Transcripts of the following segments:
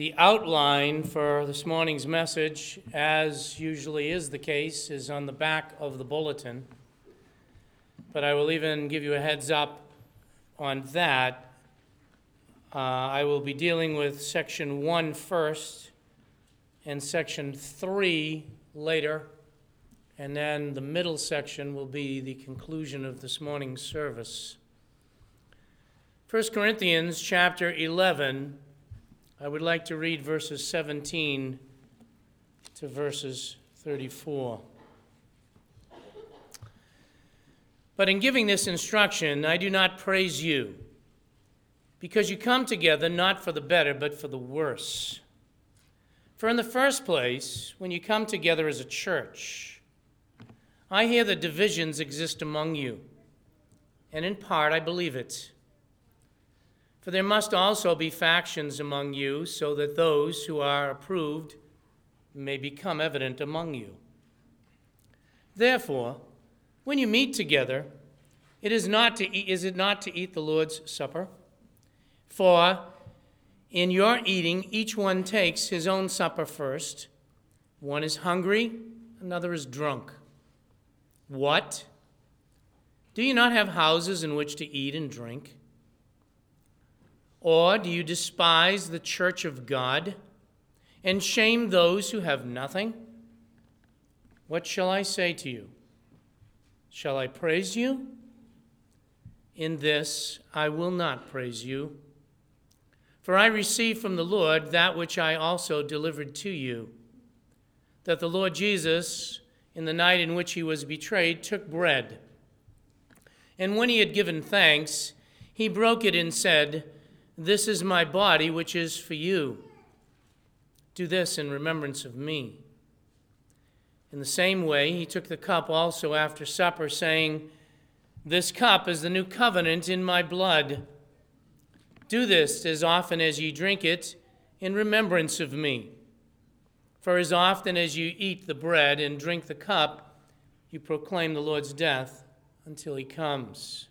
The outline for this morning's message, as usually is the case, is on the back of the bulletin. But I will even give you a heads up on that. Uh, I will be dealing with section one first and section three later. And then the middle section will be the conclusion of this morning's service. 1 Corinthians chapter 11, I would like to read verses 17 to verses 34. But in giving this instruction, I do not praise you, because you come together not for the better, but for the worse. For in the first place, when you come together as a church, I hear that divisions exist among you, and in part I believe it. For there must also be factions among you, so that those who are approved may become evident among you. Therefore, when you meet together, it is not to eat, is it not to eat the Lord's supper? For in your eating, each one takes his own supper first. One is hungry, another is drunk. What? Do you not have houses in which to eat and drink? Or do you despise the church of God and shame those who have nothing? What shall I say to you? Shall I praise you? In this I will not praise you. For I received from the Lord that which I also delivered to you that the Lord Jesus, in the night in which he was betrayed, took bread. And when he had given thanks, he broke it and said, this is my body, which is for you. Do this in remembrance of me. In the same way, he took the cup also after supper, saying, This cup is the new covenant in my blood. Do this as often as ye drink it in remembrance of me. For as often as you eat the bread and drink the cup, you proclaim the Lord's death until he comes.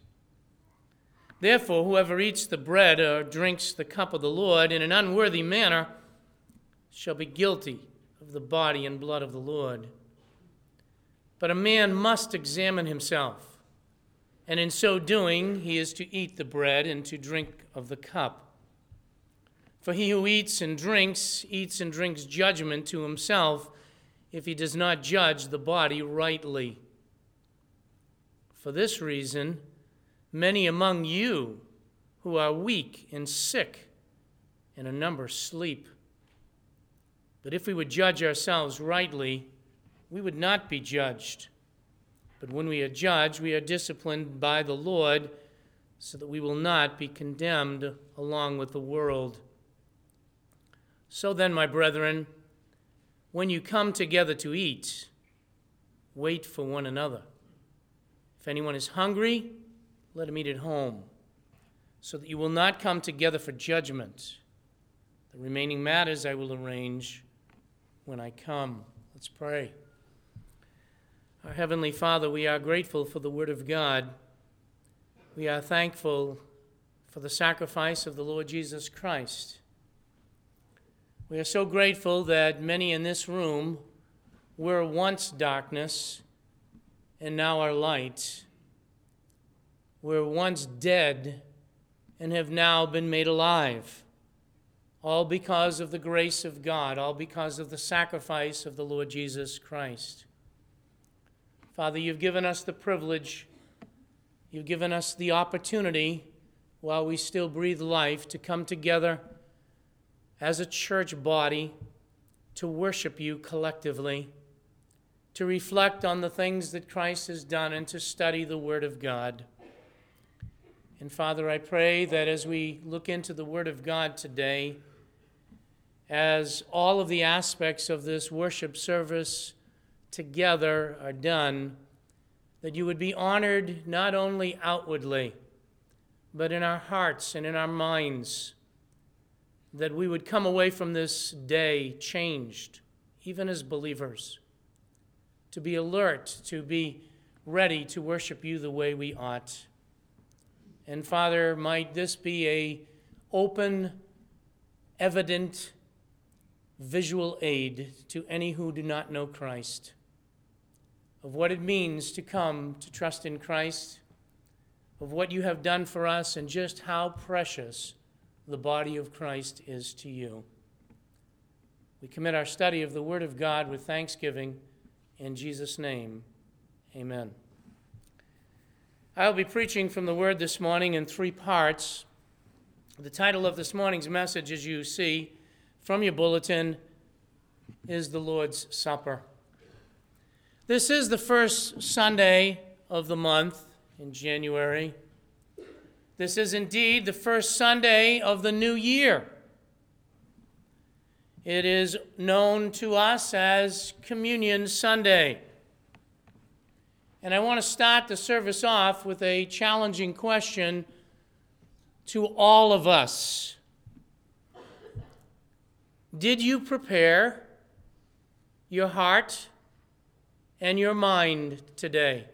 Therefore, whoever eats the bread or drinks the cup of the Lord in an unworthy manner shall be guilty of the body and blood of the Lord. But a man must examine himself, and in so doing, he is to eat the bread and to drink of the cup. For he who eats and drinks, eats and drinks judgment to himself if he does not judge the body rightly. For this reason, Many among you who are weak and sick, and a number sleep. But if we would judge ourselves rightly, we would not be judged. But when we are judged, we are disciplined by the Lord so that we will not be condemned along with the world. So then, my brethren, when you come together to eat, wait for one another. If anyone is hungry, let him eat at home, so that you will not come together for judgment. The remaining matters I will arrange when I come. Let's pray. Our Heavenly Father, we are grateful for the Word of God. We are thankful for the sacrifice of the Lord Jesus Christ. We are so grateful that many in this room were once darkness and now are light were once dead and have now been made alive. All because of the grace of God, all because of the sacrifice of the Lord Jesus Christ. Father, you've given us the privilege, you've given us the opportunity, while we still breathe life, to come together as a church body to worship you collectively, to reflect on the things that Christ has done, and to study the Word of God. And Father, I pray that as we look into the Word of God today, as all of the aspects of this worship service together are done, that you would be honored not only outwardly, but in our hearts and in our minds, that we would come away from this day changed, even as believers, to be alert, to be ready to worship you the way we ought. And Father, might this be a open, evident visual aid to any who do not know Christ of what it means to come to trust in Christ, of what you have done for us, and just how precious the body of Christ is to you. We commit our study of the Word of God with thanksgiving. In Jesus' name, amen. I'll be preaching from the Word this morning in three parts. The title of this morning's message, as you see from your bulletin, is The Lord's Supper. This is the first Sunday of the month in January. This is indeed the first Sunday of the new year. It is known to us as Communion Sunday. And I want to start the service off with a challenging question to all of us. Did you prepare your heart and your mind today?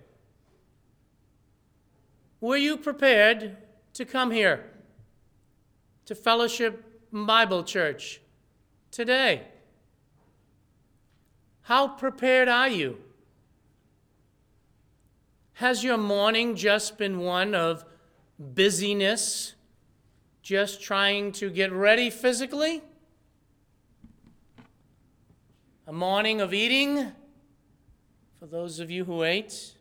Were you prepared to come here to Fellowship Bible Church today? How prepared are you? Has your morning just been one of busyness, just trying to get ready physically? A morning of eating? for those of you who ate?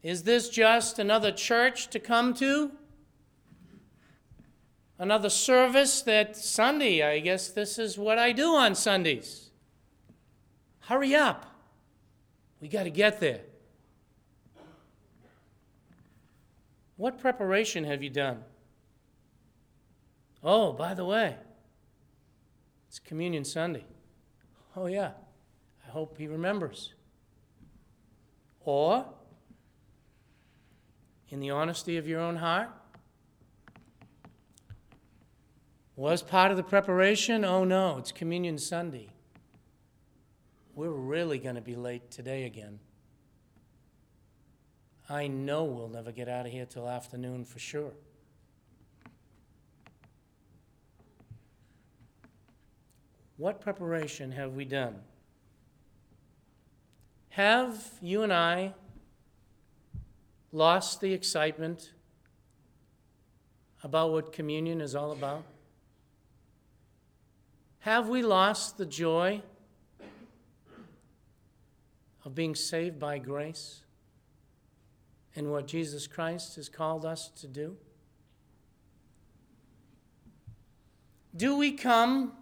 Is this just another church to come to? Another service that Sunday, I guess this is what I do on Sundays. Hurry up. We got to get there. What preparation have you done? Oh, by the way, it's Communion Sunday. Oh, yeah. I hope he remembers. Or, in the honesty of your own heart, was part of the preparation? Oh no, it's Communion Sunday. We're really going to be late today again. I know we'll never get out of here till afternoon for sure. What preparation have we done? Have you and I lost the excitement about what communion is all about? Have we lost the joy of being saved by grace and what Jesus Christ has called us to do? Do we come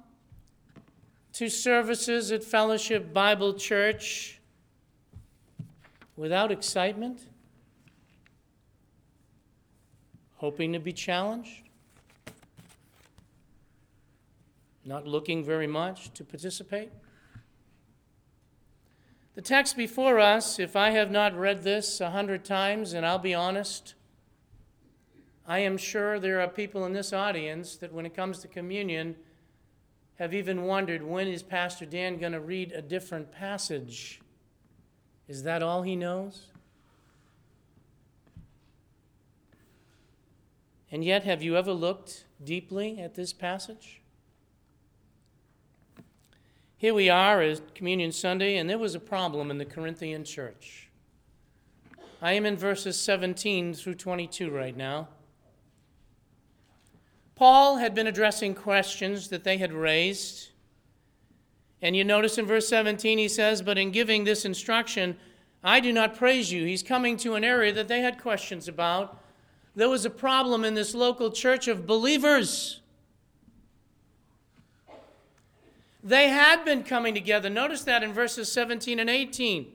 to services at Fellowship Bible Church? without excitement, hoping to be challenged, not looking very much to participate. The text before us, if I have not read this a hundred times, and I'll be honest, I am sure there are people in this audience that when it comes to communion have even wondered when is Pastor Dan going to read a different passage? Is that all he knows? And yet, have you ever looked deeply at this passage? Here we are at Communion Sunday, and there was a problem in the Corinthian church. I am in verses 17 through 22 right now. Paul had been addressing questions that they had raised and you notice in verse 17 he says, But in giving this instruction, I do not praise you. He's coming to an area that they had questions about. There was a problem in this local church of believers. They had been coming together. Notice that in verses 17 and 18.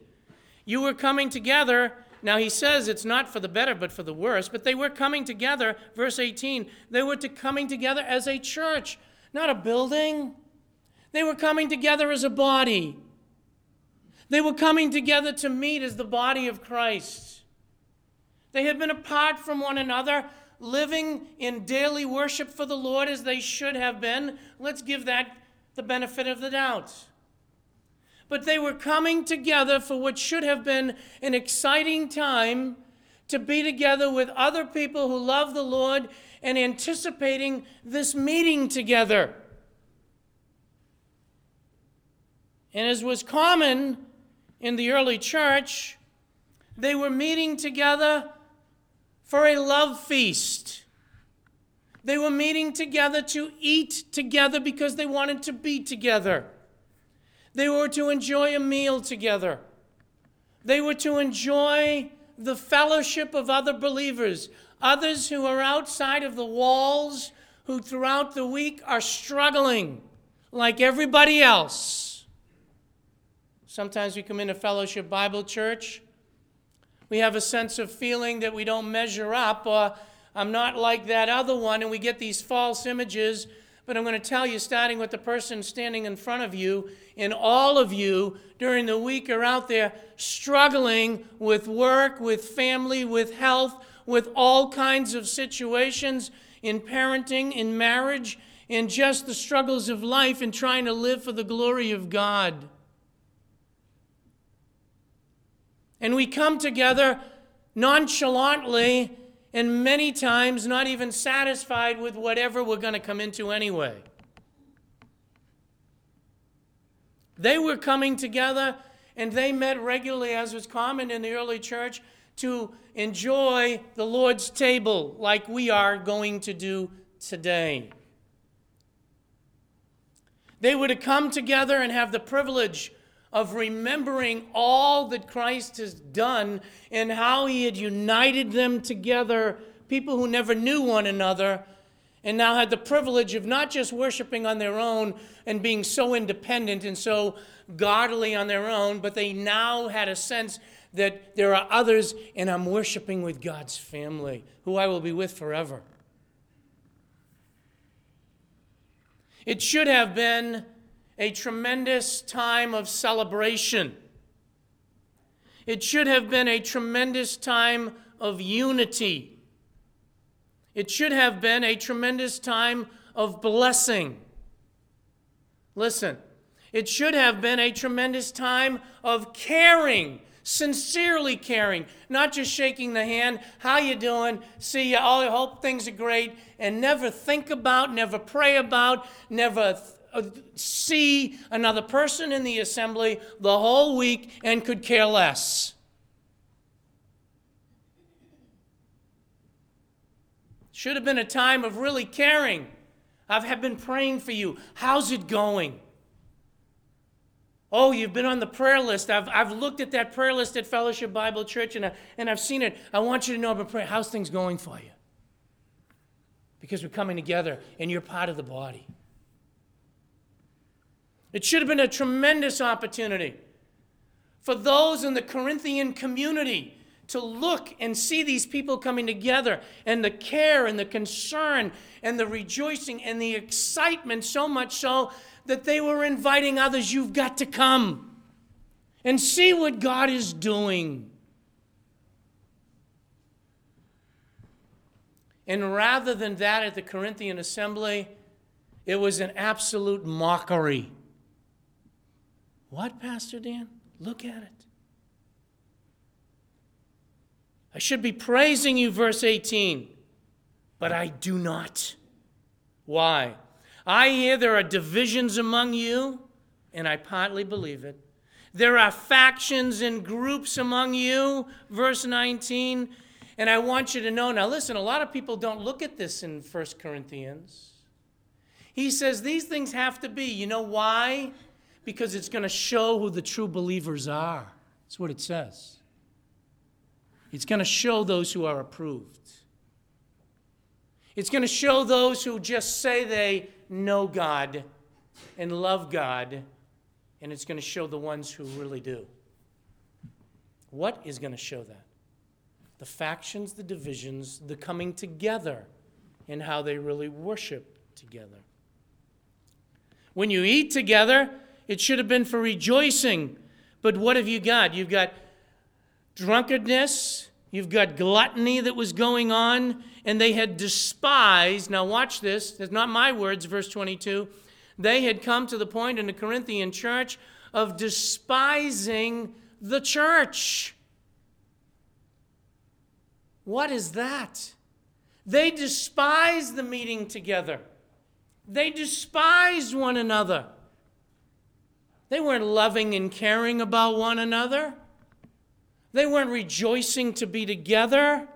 You were coming together. Now he says it's not for the better, but for the worse. But they were coming together. Verse 18. They were to coming together as a church, not a building. They were coming together as a body. They were coming together to meet as the body of Christ. They had been apart from one another, living in daily worship for the Lord as they should have been. Let's give that the benefit of the doubt. But they were coming together for what should have been an exciting time to be together with other people who love the Lord and anticipating this meeting together. And as was common in the early church, they were meeting together for a love feast. They were meeting together to eat together because they wanted to be together. They were to enjoy a meal together. They were to enjoy the fellowship of other believers, others who are outside of the walls, who throughout the week are struggling like everybody else. Sometimes we come into Fellowship Bible Church, we have a sense of feeling that we don't measure up, or I'm not like that other one, and we get these false images. But I'm going to tell you, starting with the person standing in front of you, and all of you during the week are out there struggling with work, with family, with health, with all kinds of situations in parenting, in marriage, in just the struggles of life, and trying to live for the glory of God. And we come together nonchalantly and many times not even satisfied with whatever we're going to come into anyway. They were coming together and they met regularly, as was common in the early church, to enjoy the Lord's table like we are going to do today. They were to come together and have the privilege of remembering all that Christ has done and how he had united them together, people who never knew one another, and now had the privilege of not just worshiping on their own and being so independent and so godly on their own, but they now had a sense that there are others and I'm worshiping with God's family, who I will be with forever. It should have been a tremendous time of celebration. It should have been a tremendous time of unity. It should have been a tremendous time of blessing. Listen, it should have been a tremendous time of caring, sincerely caring, not just shaking the hand, how you doing? See you, I hope things are great, and never think about, never pray about, never Uh, see another person in the assembly the whole week and could care less. Should have been a time of really caring. I've been praying for you. How's it going? Oh, you've been on the prayer list. I've, I've looked at that prayer list at Fellowship Bible Church and, I, and I've seen it. I want you to know been praying. How's things going for you? Because we're coming together and you're part of the body. It should have been a tremendous opportunity for those in the Corinthian community to look and see these people coming together and the care and the concern and the rejoicing and the excitement, so much so that they were inviting others, you've got to come and see what God is doing. And rather than that at the Corinthian assembly, it was an absolute mockery. What, Pastor Dan? Look at it. I should be praising you, verse 18, but I do not. Why? I hear there are divisions among you, and I partly believe it. There are factions and groups among you, verse 19. And I want you to know now, listen, a lot of people don't look at this in 1 Corinthians. He says these things have to be. You know why? Because it's going to show who the true believers are. That's what it says. It's going to show those who are approved. It's going to show those who just say they know God and love God, and it's going to show the ones who really do. What is going to show that? The factions, the divisions, the coming together, and how they really worship together. When you eat together, it should have been for rejoicing. But what have you got? You've got drunkenness, you've got gluttony that was going on, and they had despised. Now, watch this. It's not my words, verse 22. They had come to the point in the Corinthian church of despising the church. What is that? They despise the meeting together. They despise one another. They weren't loving and caring about one another. They weren't rejoicing to be together.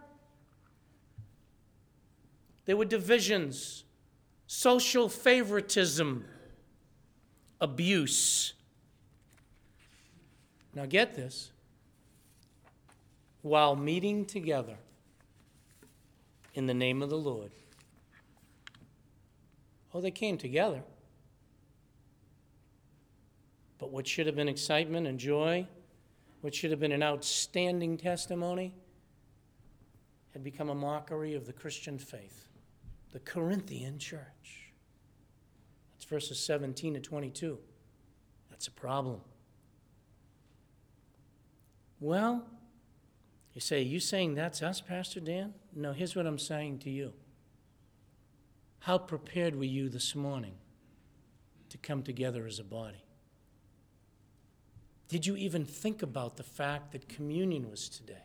There were divisions, social favoritism, abuse. Now, get this while meeting together in the name of the Lord. Oh, they came together. But what should have been excitement and joy, what should have been an outstanding testimony, had become a mockery of the Christian faith, the Corinthian church. That's verses 17 to 22. That's a problem. Well, you say, You saying that's us, Pastor Dan? No, here's what I'm saying to you. How prepared were you this morning to come together as a body? Did you even think about the fact that communion was today?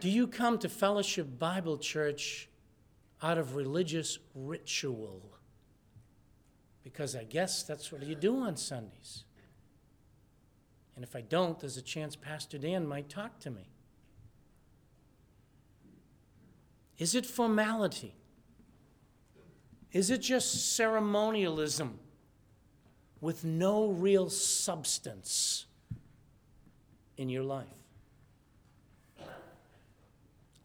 Do you come to Fellowship Bible Church out of religious ritual? Because I guess that's what you do on Sundays. And if I don't, there's a chance Pastor Dan might talk to me. Is it formality? Is it just ceremonialism with no real substance in your life?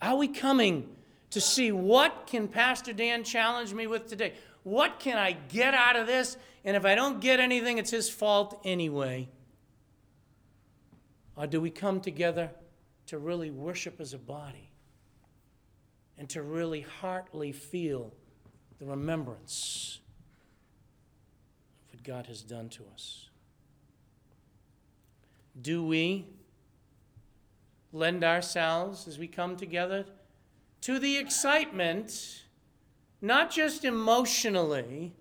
Are we coming to see what can Pastor Dan challenge me with today? What can I get out of this? And if I don't get anything, it's his fault anyway. Or do we come together to really worship as a body and to really heartily feel the remembrance of what God has done to us? Do we lend ourselves as we come together to the excitement, not just emotionally,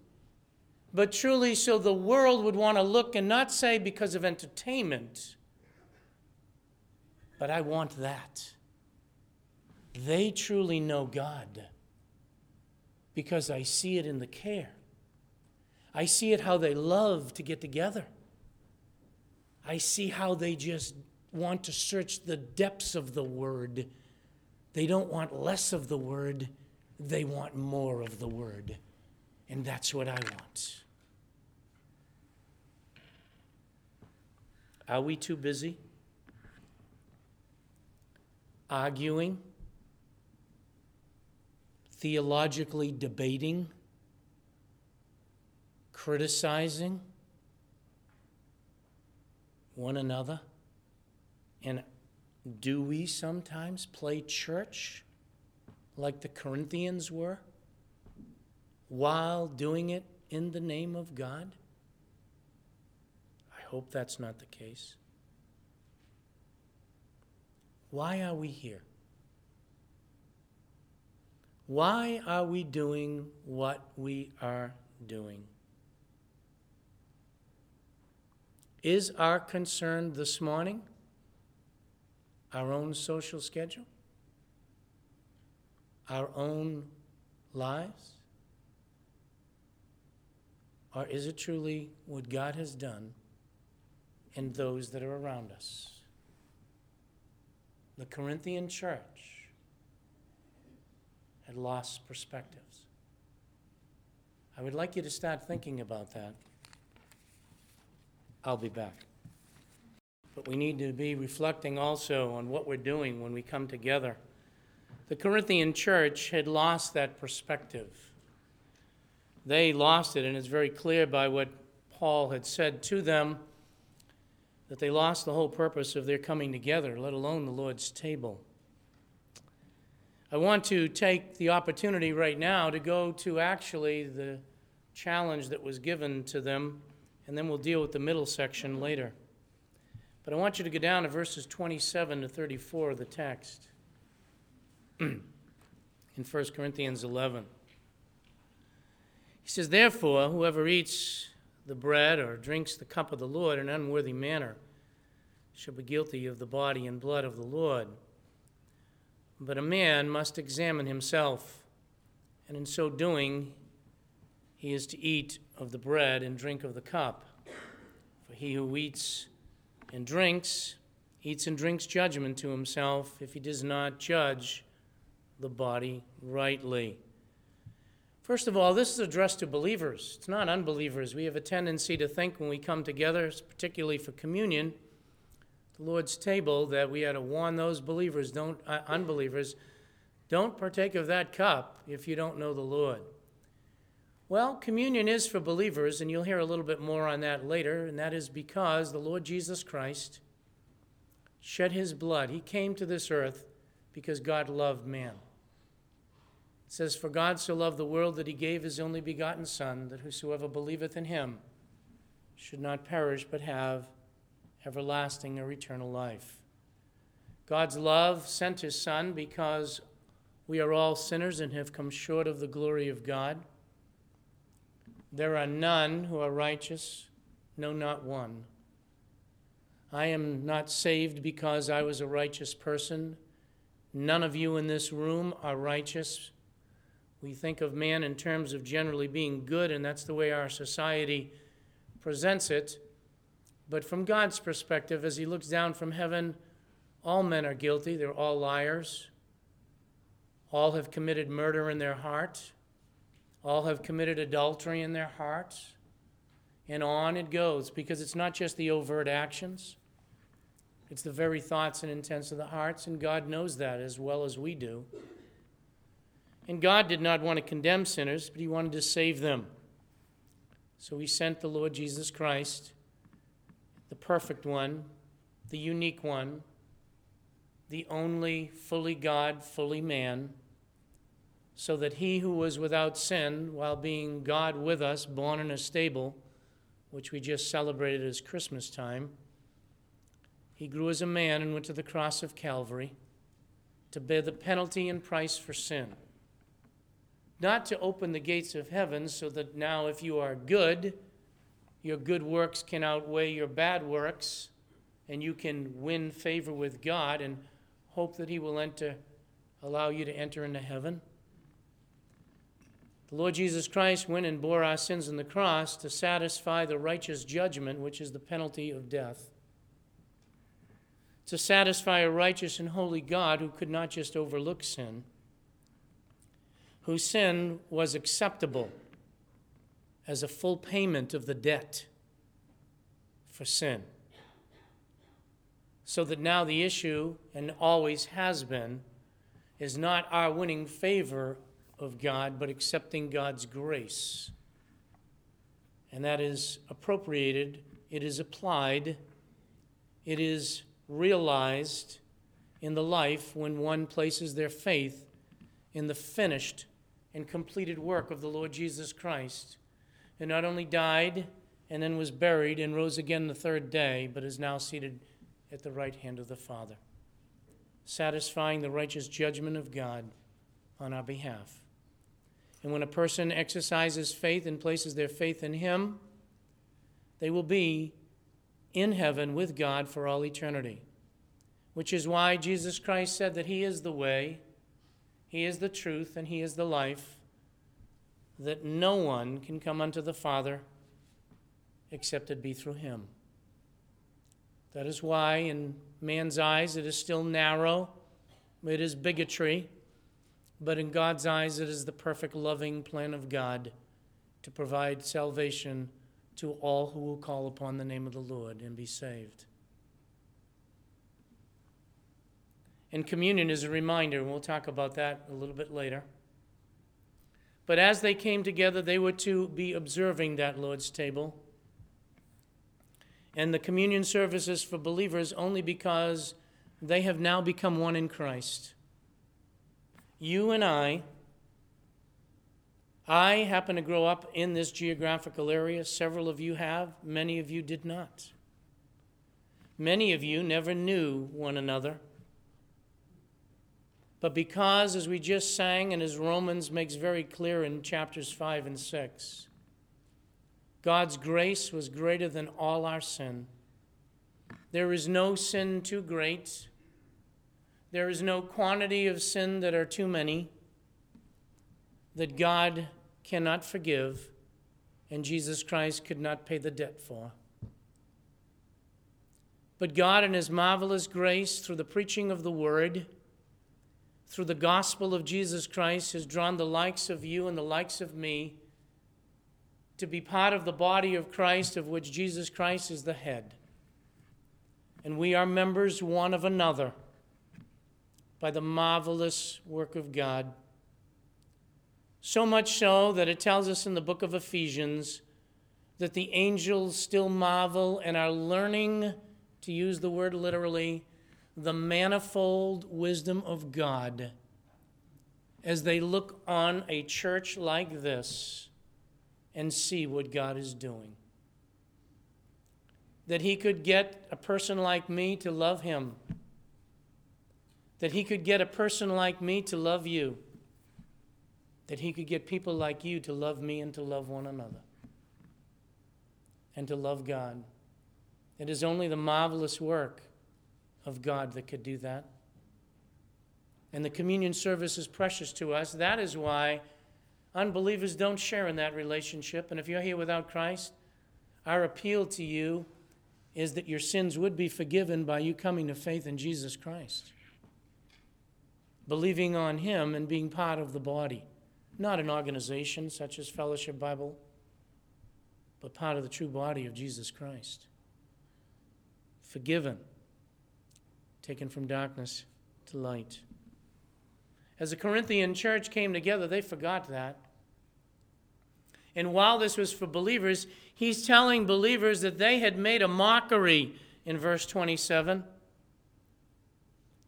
but truly so the world would want to look and not say because of entertainment but I want that. They truly know God because I see it in the care. I see it how they love to get together. I see how they just want to search the depths of the Word. They don't want less of the Word, they want more of the Word. And that's what I want. Are we too busy? arguing, theologically debating, criticizing one another? And do we sometimes play church like the Corinthians were while doing it in the name of God? I hope that's not the case. Why are we here? Why are we doing what we are doing? Is our concern this morning our own social schedule? Our own lives? Or is it truly what God has done in those that are around us? the Corinthian church had lost perspectives. I would like you to start thinking about that. I'll be back. But we need to be reflecting also on what we're doing when we come together. The Corinthian church had lost that perspective. They lost it, and it's very clear by what Paul had said to them that they lost the whole purpose of their coming together, let alone the Lord's table. I want to take the opportunity right now to go to actually the challenge that was given to them, and then we'll deal with the middle section later. But I want you to go down to verses 27 to 34 of the text in 1 Corinthians 11. He says, Therefore, whoever eats the bread or drinks the cup of the Lord in an unworthy manner shall be guilty of the body and blood of the Lord. But a man must examine himself, and in so doing, he is to eat of the bread and drink of the cup. For he who eats and drinks, eats and drinks judgment to himself if he does not judge the body rightly. First of all, this is addressed to believers. It's not unbelievers. We have a tendency to think when we come together, particularly for communion, the Lord's table, that we had to warn those believers, don't uh, unbelievers, don't partake of that cup if you don't know the Lord. Well, communion is for believers, and you'll hear a little bit more on that later, and that is because the Lord Jesus Christ shed his blood. He came to this earth because God loved man. It says, For God so loved the world that he gave his only begotten Son, that whosoever believeth in him should not perish but have everlasting or eternal life. God's love sent his Son because we are all sinners and have come short of the glory of God. There are none who are righteous, no, not one. I am not saved because I was a righteous person. None of you in this room are righteous. We think of man in terms of generally being good, and that's the way our society presents it. But from God's perspective, as He looks down from heaven, all men are guilty. They're all liars. All have committed murder in their heart. All have committed adultery in their hearts. And on it goes, because it's not just the overt actions, it's the very thoughts and intents of the hearts, and God knows that as well as we do. And God did not want to condemn sinners, but He wanted to save them. So He sent the Lord Jesus Christ, the perfect one, the unique one, the only fully God, fully man so that he who was without sin, while being God with us, born in a stable, which we just celebrated as Christmas time, he grew as a man and went to the cross of Calvary to bear the penalty and price for sin. Not to open the gates of heaven so that now, if you are good, your good works can outweigh your bad works, and you can win favor with God and hope that He will enter, allow you to enter into heaven. The Lord Jesus Christ went and bore our sins on the cross to satisfy the righteous judgment, which is the penalty of death. To satisfy a righteous and holy God who could not just overlook sin, whose sin was acceptable as a full payment of the debt for sin. So that now the issue, and always has been, is not our winning favor of God, but accepting God's grace. And that is appropriated, it is applied, it is realized in the life when one places their faith in the finished and completed work of the Lord Jesus Christ, who not only died and then was buried and rose again the third day, but is now seated at the right hand of the Father, satisfying the righteous judgment of God on our behalf. And when a person exercises faith and places their faith in Him, they will be in heaven with God for all eternity. Which is why Jesus Christ said that He is the way, He is the truth, and He is the life, that no one can come unto the Father except it be through Him. That is why, in man's eyes, it is still narrow, it is bigotry but in God's eyes, it is the perfect, loving plan of God to provide salvation to all who will call upon the name of the Lord and be saved. And communion is a reminder, and we'll talk about that a little bit later. But as they came together, they were to be observing that Lord's table. And the communion service is for believers only because they have now become one in Christ you and I, I happen to grow up in this geographical area. Several of you have, many of you did not. Many of you never knew one another. But because, as we just sang, and as Romans makes very clear in chapters 5 and 6, God's grace was greater than all our sin. There is no sin too great there is no quantity of sin that are too many that God cannot forgive and Jesus Christ could not pay the debt for. But God, in His marvelous grace, through the preaching of the Word, through the gospel of Jesus Christ, has drawn the likes of you and the likes of me to be part of the body of Christ, of which Jesus Christ is the head. And we are members one of another by the marvelous work of God. So much so that it tells us in the book of Ephesians that the angels still marvel and are learning, to use the word literally, the manifold wisdom of God as they look on a church like this and see what God is doing. That He could get a person like me to love Him, that He could get a person like me to love you, that He could get people like you to love me and to love one another, and to love God. It is only the marvelous work of God that could do that. And the communion service is precious to us. That is why unbelievers don't share in that relationship. And if you're here without Christ, our appeal to you is that your sins would be forgiven by you coming to faith in Jesus Christ, believing on Him and being part of the body, not an organization such as Fellowship Bible, but part of the true body of Jesus Christ. Forgiven taken from darkness to light. As the Corinthian church came together, they forgot that. And while this was for believers, he's telling believers that they had made a mockery in verse 27.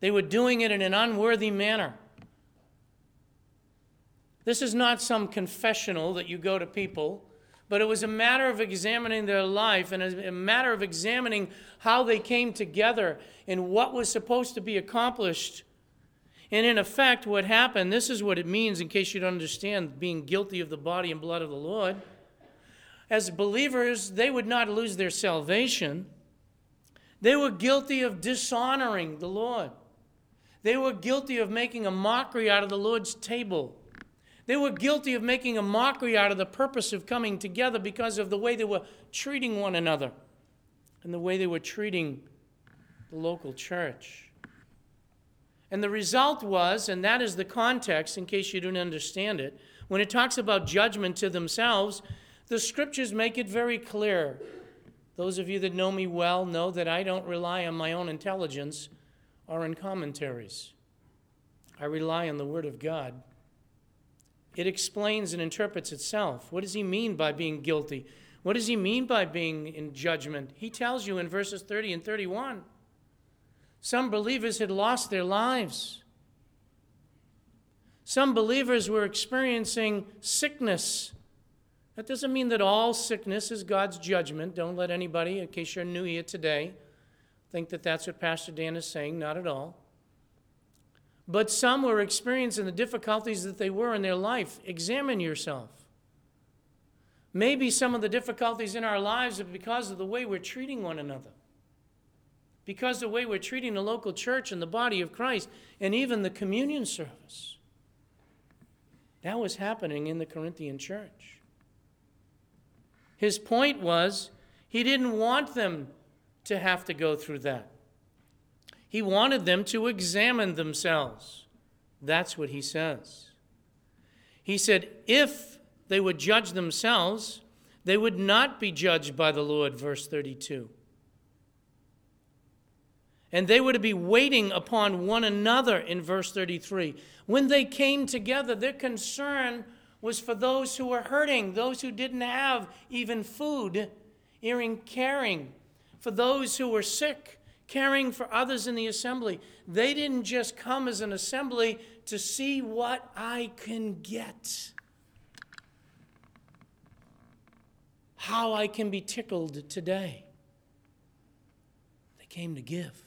They were doing it in an unworthy manner. This is not some confessional that you go to people but it was a matter of examining their life and a matter of examining how they came together and what was supposed to be accomplished. And in effect, what happened this is what it means, in case you don't understand being guilty of the body and blood of the Lord. As believers, they would not lose their salvation. They were guilty of dishonoring the Lord. They were guilty of making a mockery out of the Lord's table. They were guilty of making a mockery out of the purpose of coming together because of the way they were treating one another and the way they were treating the local church. And the result was, and that is the context in case you don't understand it, when it talks about judgment to themselves, the scriptures make it very clear. Those of you that know me well know that I don't rely on my own intelligence or in commentaries. I rely on the Word of God. It explains and interprets itself. What does he mean by being guilty? What does he mean by being in judgment? He tells you in verses 30 and 31. Some believers had lost their lives. Some believers were experiencing sickness. That doesn't mean that all sickness is God's judgment. Don't let anybody, in case you're new here today, think that that's what Pastor Dan is saying. Not at all. But some were experiencing the difficulties that they were in their life. Examine yourself. Maybe some of the difficulties in our lives are because of the way we're treating one another, because of the way we're treating the local church and the body of Christ, and even the communion service. That was happening in the Corinthian church. His point was he didn't want them to have to go through that. He wanted them to examine themselves. That's what he says. He said, if they would judge themselves, they would not be judged by the Lord, verse 32. And they were to be waiting upon one another in verse 33. When they came together, their concern was for those who were hurting, those who didn't have even food, even caring, for those who were sick, caring for others in the assembly. They didn't just come as an assembly to see what I can get, how I can be tickled today. They came to give.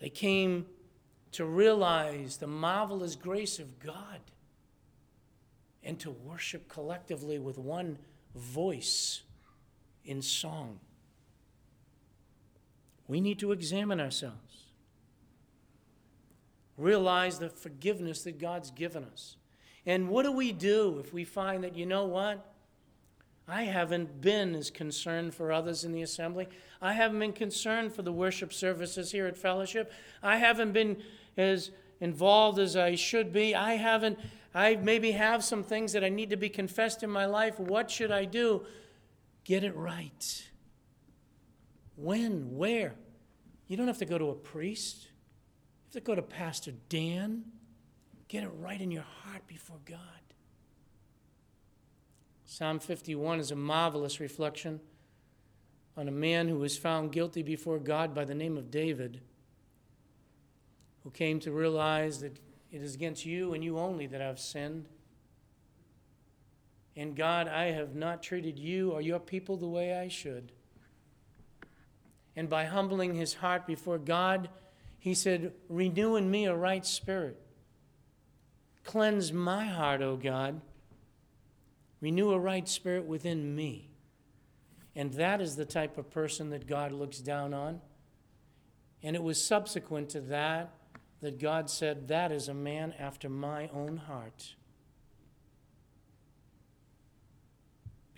They came to realize the marvelous grace of God and to worship collectively with one voice in song. We need to examine ourselves. Realize the forgiveness that God's given us. And what do we do if we find that, you know what? I haven't been as concerned for others in the assembly. I haven't been concerned for the worship services here at Fellowship. I haven't been as involved as I should be. I haven't, I maybe have some things that I need to be confessed in my life. What should I do? Get it right. When? Where? You don't have to go to a priest. You have to go to Pastor Dan. Get it right in your heart before God. Psalm 51 is a marvelous reflection on a man who was found guilty before God by the name of David, who came to realize that it is against you and you only that I've sinned. And God, I have not treated you or your people the way I should. And by humbling his heart before God, he said, Renew in me a right spirit. Cleanse my heart, O God. Renew a right spirit within me. And that is the type of person that God looks down on. And it was subsequent to that that God said, That is a man after my own heart.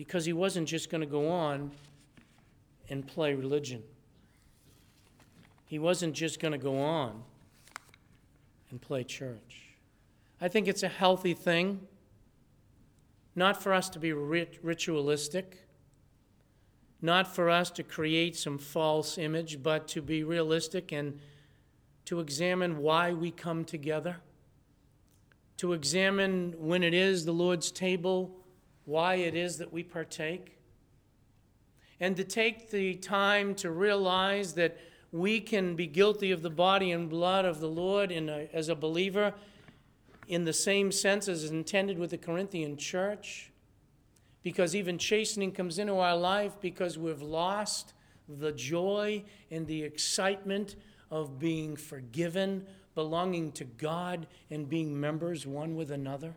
Because he wasn't just going to go on and play religion, he wasn't just going to go on and play church. I think it's a healthy thing, not for us to be rit- ritualistic, not for us to create some false image, but to be realistic and to examine why we come together, to examine when it is the Lord's table, why it is that we partake, and to take the time to realize that we can be guilty of the body and blood of the Lord a, as a believer in the same sense as intended with the Corinthian church. Because even chastening comes into our life because we've lost the joy and the excitement of being forgiven, belonging to God, and being members one with another.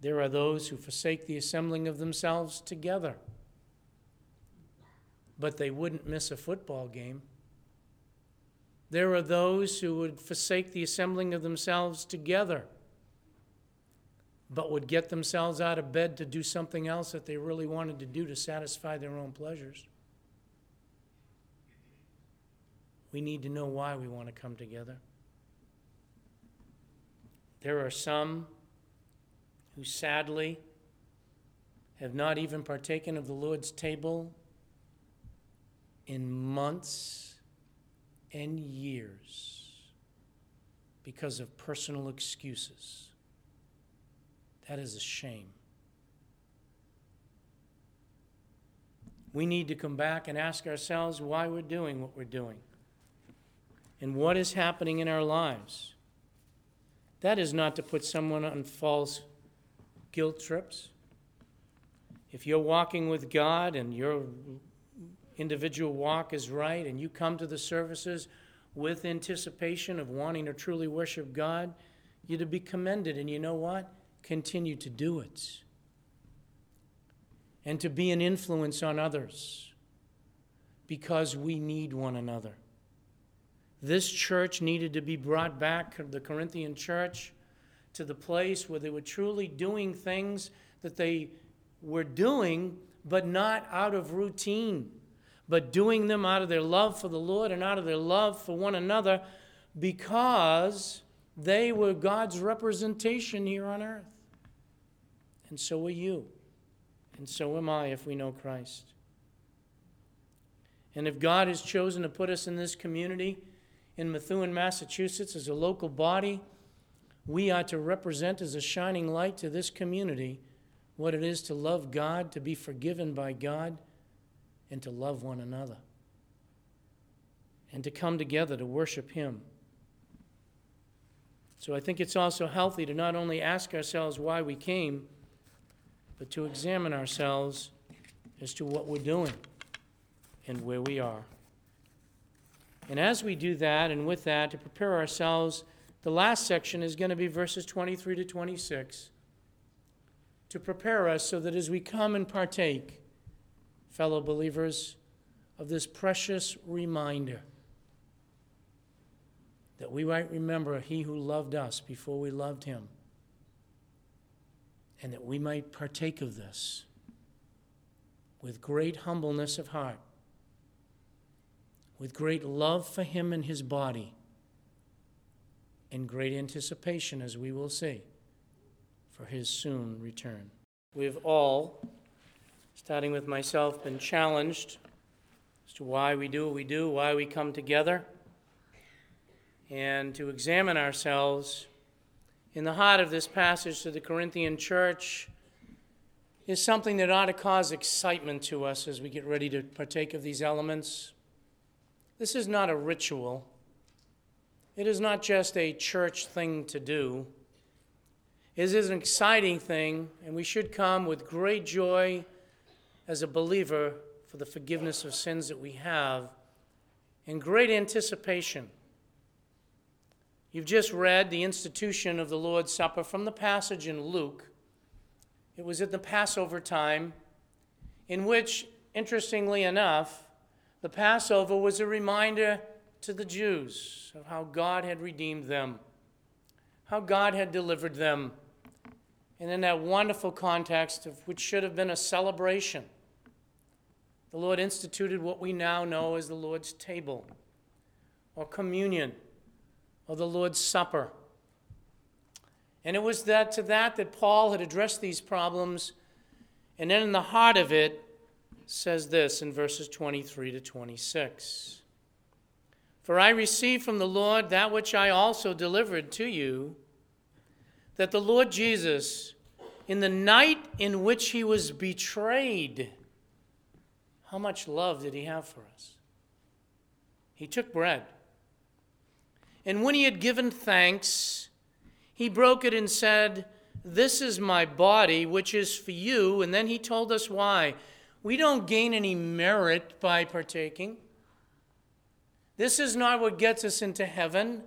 There are those who forsake the assembling of themselves together, but they wouldn't miss a football game. There are those who would forsake the assembling of themselves together, but would get themselves out of bed to do something else that they really wanted to do to satisfy their own pleasures. We need to know why we want to come together. There are some who sadly have not even partaken of the Lord's table in months and years because of personal excuses. That is a shame. We need to come back and ask ourselves why we're doing what we're doing and what is happening in our lives. That is not to put someone on false guilt trips. If you're walking with God and you're individual walk is right and you come to the services with anticipation of wanting to truly worship God, you're to be commended. And you know what? Continue to do it. And to be an influence on others because we need one another. This church needed to be brought back, the Corinthian church, to the place where they were truly doing things that they were doing, but not out of routine but doing them out of their love for the Lord and out of their love for one another because they were God's representation here on earth. And so are you. And so am I if we know Christ. And if God has chosen to put us in this community in Methuen, Massachusetts, as a local body, we are to represent as a shining light to this community what it is to love God, to be forgiven by God, and to love one another and to come together to worship Him. So I think it's also healthy to not only ask ourselves why we came, but to examine ourselves as to what we're doing and where we are. And as we do that, and with that, to prepare ourselves, the last section is going to be verses 23 to 26 to prepare us so that as we come and partake, fellow believers, of this precious reminder that we might remember He who loved us before we loved Him, and that we might partake of this with great humbleness of heart, with great love for Him and His body, and great anticipation, as we will see, for His soon return. We've all, starting with myself, been challenged as to why we do what we do, why we come together, and to examine ourselves in the heart of this passage to the Corinthian church is something that ought to cause excitement to us as we get ready to partake of these elements. This is not a ritual. It is not just a church thing to do. It is an exciting thing, and we should come with great joy as a believer for the forgiveness of sins that we have in great anticipation. You've just read the institution of the Lord's Supper from the passage in Luke. It was at the Passover time, in which, interestingly enough, the Passover was a reminder to the Jews of how God had redeemed them, how God had delivered them. And in that wonderful context of which should have been a celebration, the Lord instituted what we now know as the Lord's table or communion or the Lord's Supper. And it was that to that that Paul had addressed these problems. And then in the heart of it says this in verses 23 to 26. For I received from the Lord that which I also delivered to you, that the Lord Jesus, in the night in which he was betrayed, how much love did he have for us? He took bread. And when he had given thanks, he broke it and said, This is my body, which is for you. And then he told us why. We don't gain any merit by partaking. This is not what gets us into heaven,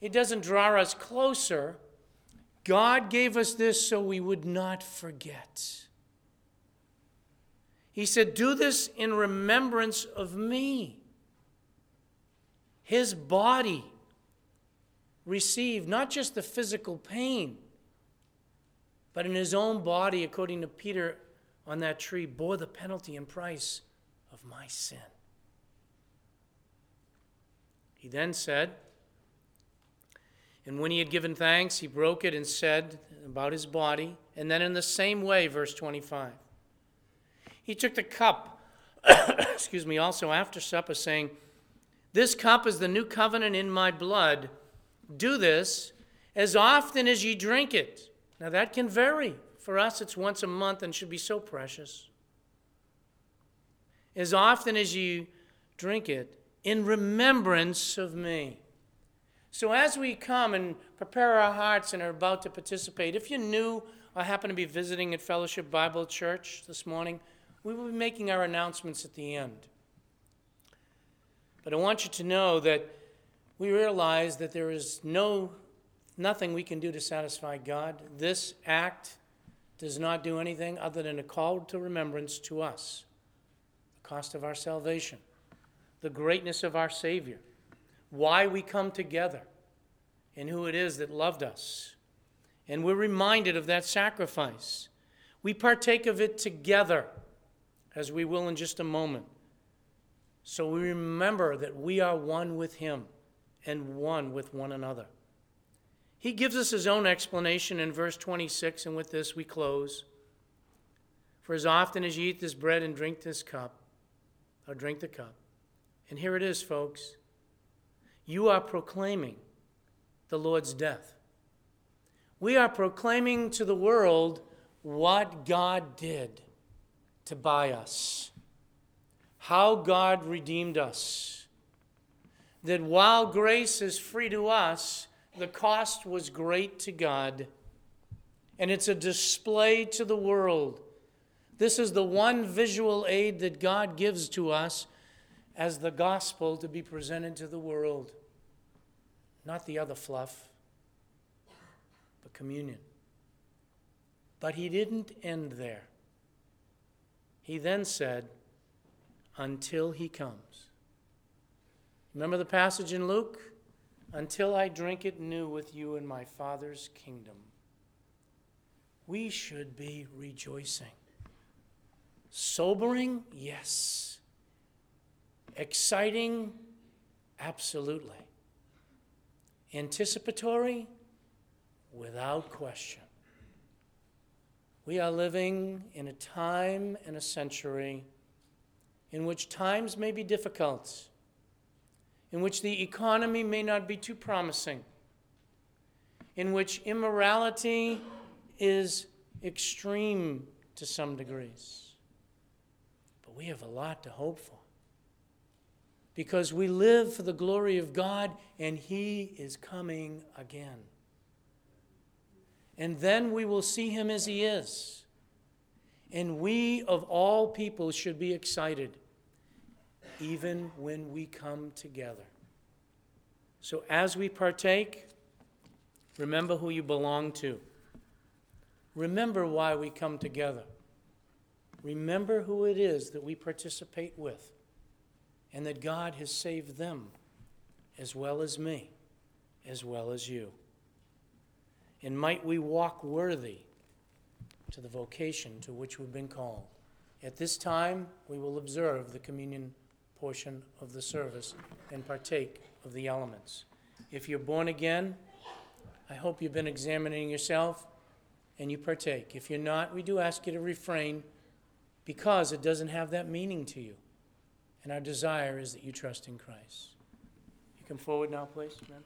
it doesn't draw us closer. God gave us this so we would not forget. He said, Do this in remembrance of me. His body received not just the physical pain, but in his own body, according to Peter on that tree, bore the penalty and price of my sin. He then said, and when he had given thanks, he broke it and said about his body. And then, in the same way, verse 25, he took the cup, excuse me, also after supper, saying, This cup is the new covenant in my blood. Do this as often as ye drink it. Now that can vary. For us, it's once a month and should be so precious. As often as you drink it, in remembrance of me. So, as we come and prepare our hearts and are about to participate, if you're new or happen to be visiting at Fellowship Bible Church this morning, we will be making our announcements at the end. But I want you to know that we realize that there is no nothing we can do to satisfy God. This act does not do anything other than a call to remembrance to us the cost of our salvation, the greatness of our Savior, why we come together, and who it is that loved us. And we're reminded of that sacrifice. We partake of it together, as we will in just a moment. So we remember that we are one with Him and one with one another. He gives us his own explanation in verse 26, and with this we close. For as often as you eat this bread and drink this cup, or drink the cup, and here it is, folks, you are proclaiming the Lord's death. We are proclaiming to the world what God did to buy us, how God redeemed us that while grace is free to us, the cost was great to God. And it's a display to the world. This is the one visual aid that God gives to us as the gospel to be presented to the world. Not the other fluff, but communion. But he didn't end there. He then said, until he comes. Remember the passage in Luke? until I drink it new with you in my Father's kingdom. We should be rejoicing. Sobering? Yes. Exciting? Absolutely. Anticipatory? Without question. We are living in a time and a century in which times may be difficult, in which the economy may not be too promising, in which immorality is extreme to some degrees. But we have a lot to hope for because we live for the glory of God and He is coming again. And then we will see Him as He is. And we, of all people, should be excited, even when we come together. So, as we partake, remember who you belong to. Remember why we come together. Remember who it is that we participate with, and that God has saved them as well as me, as well as you. And might we walk worthy to the vocation to which we've been called. At this time, we will observe the communion portion of the service and partake of the elements. If you're born again, I hope you've been examining yourself and you partake. If you're not, we do ask you to refrain because it doesn't have that meaning to you. And our desire is that you trust in Christ. You come forward now, please, man.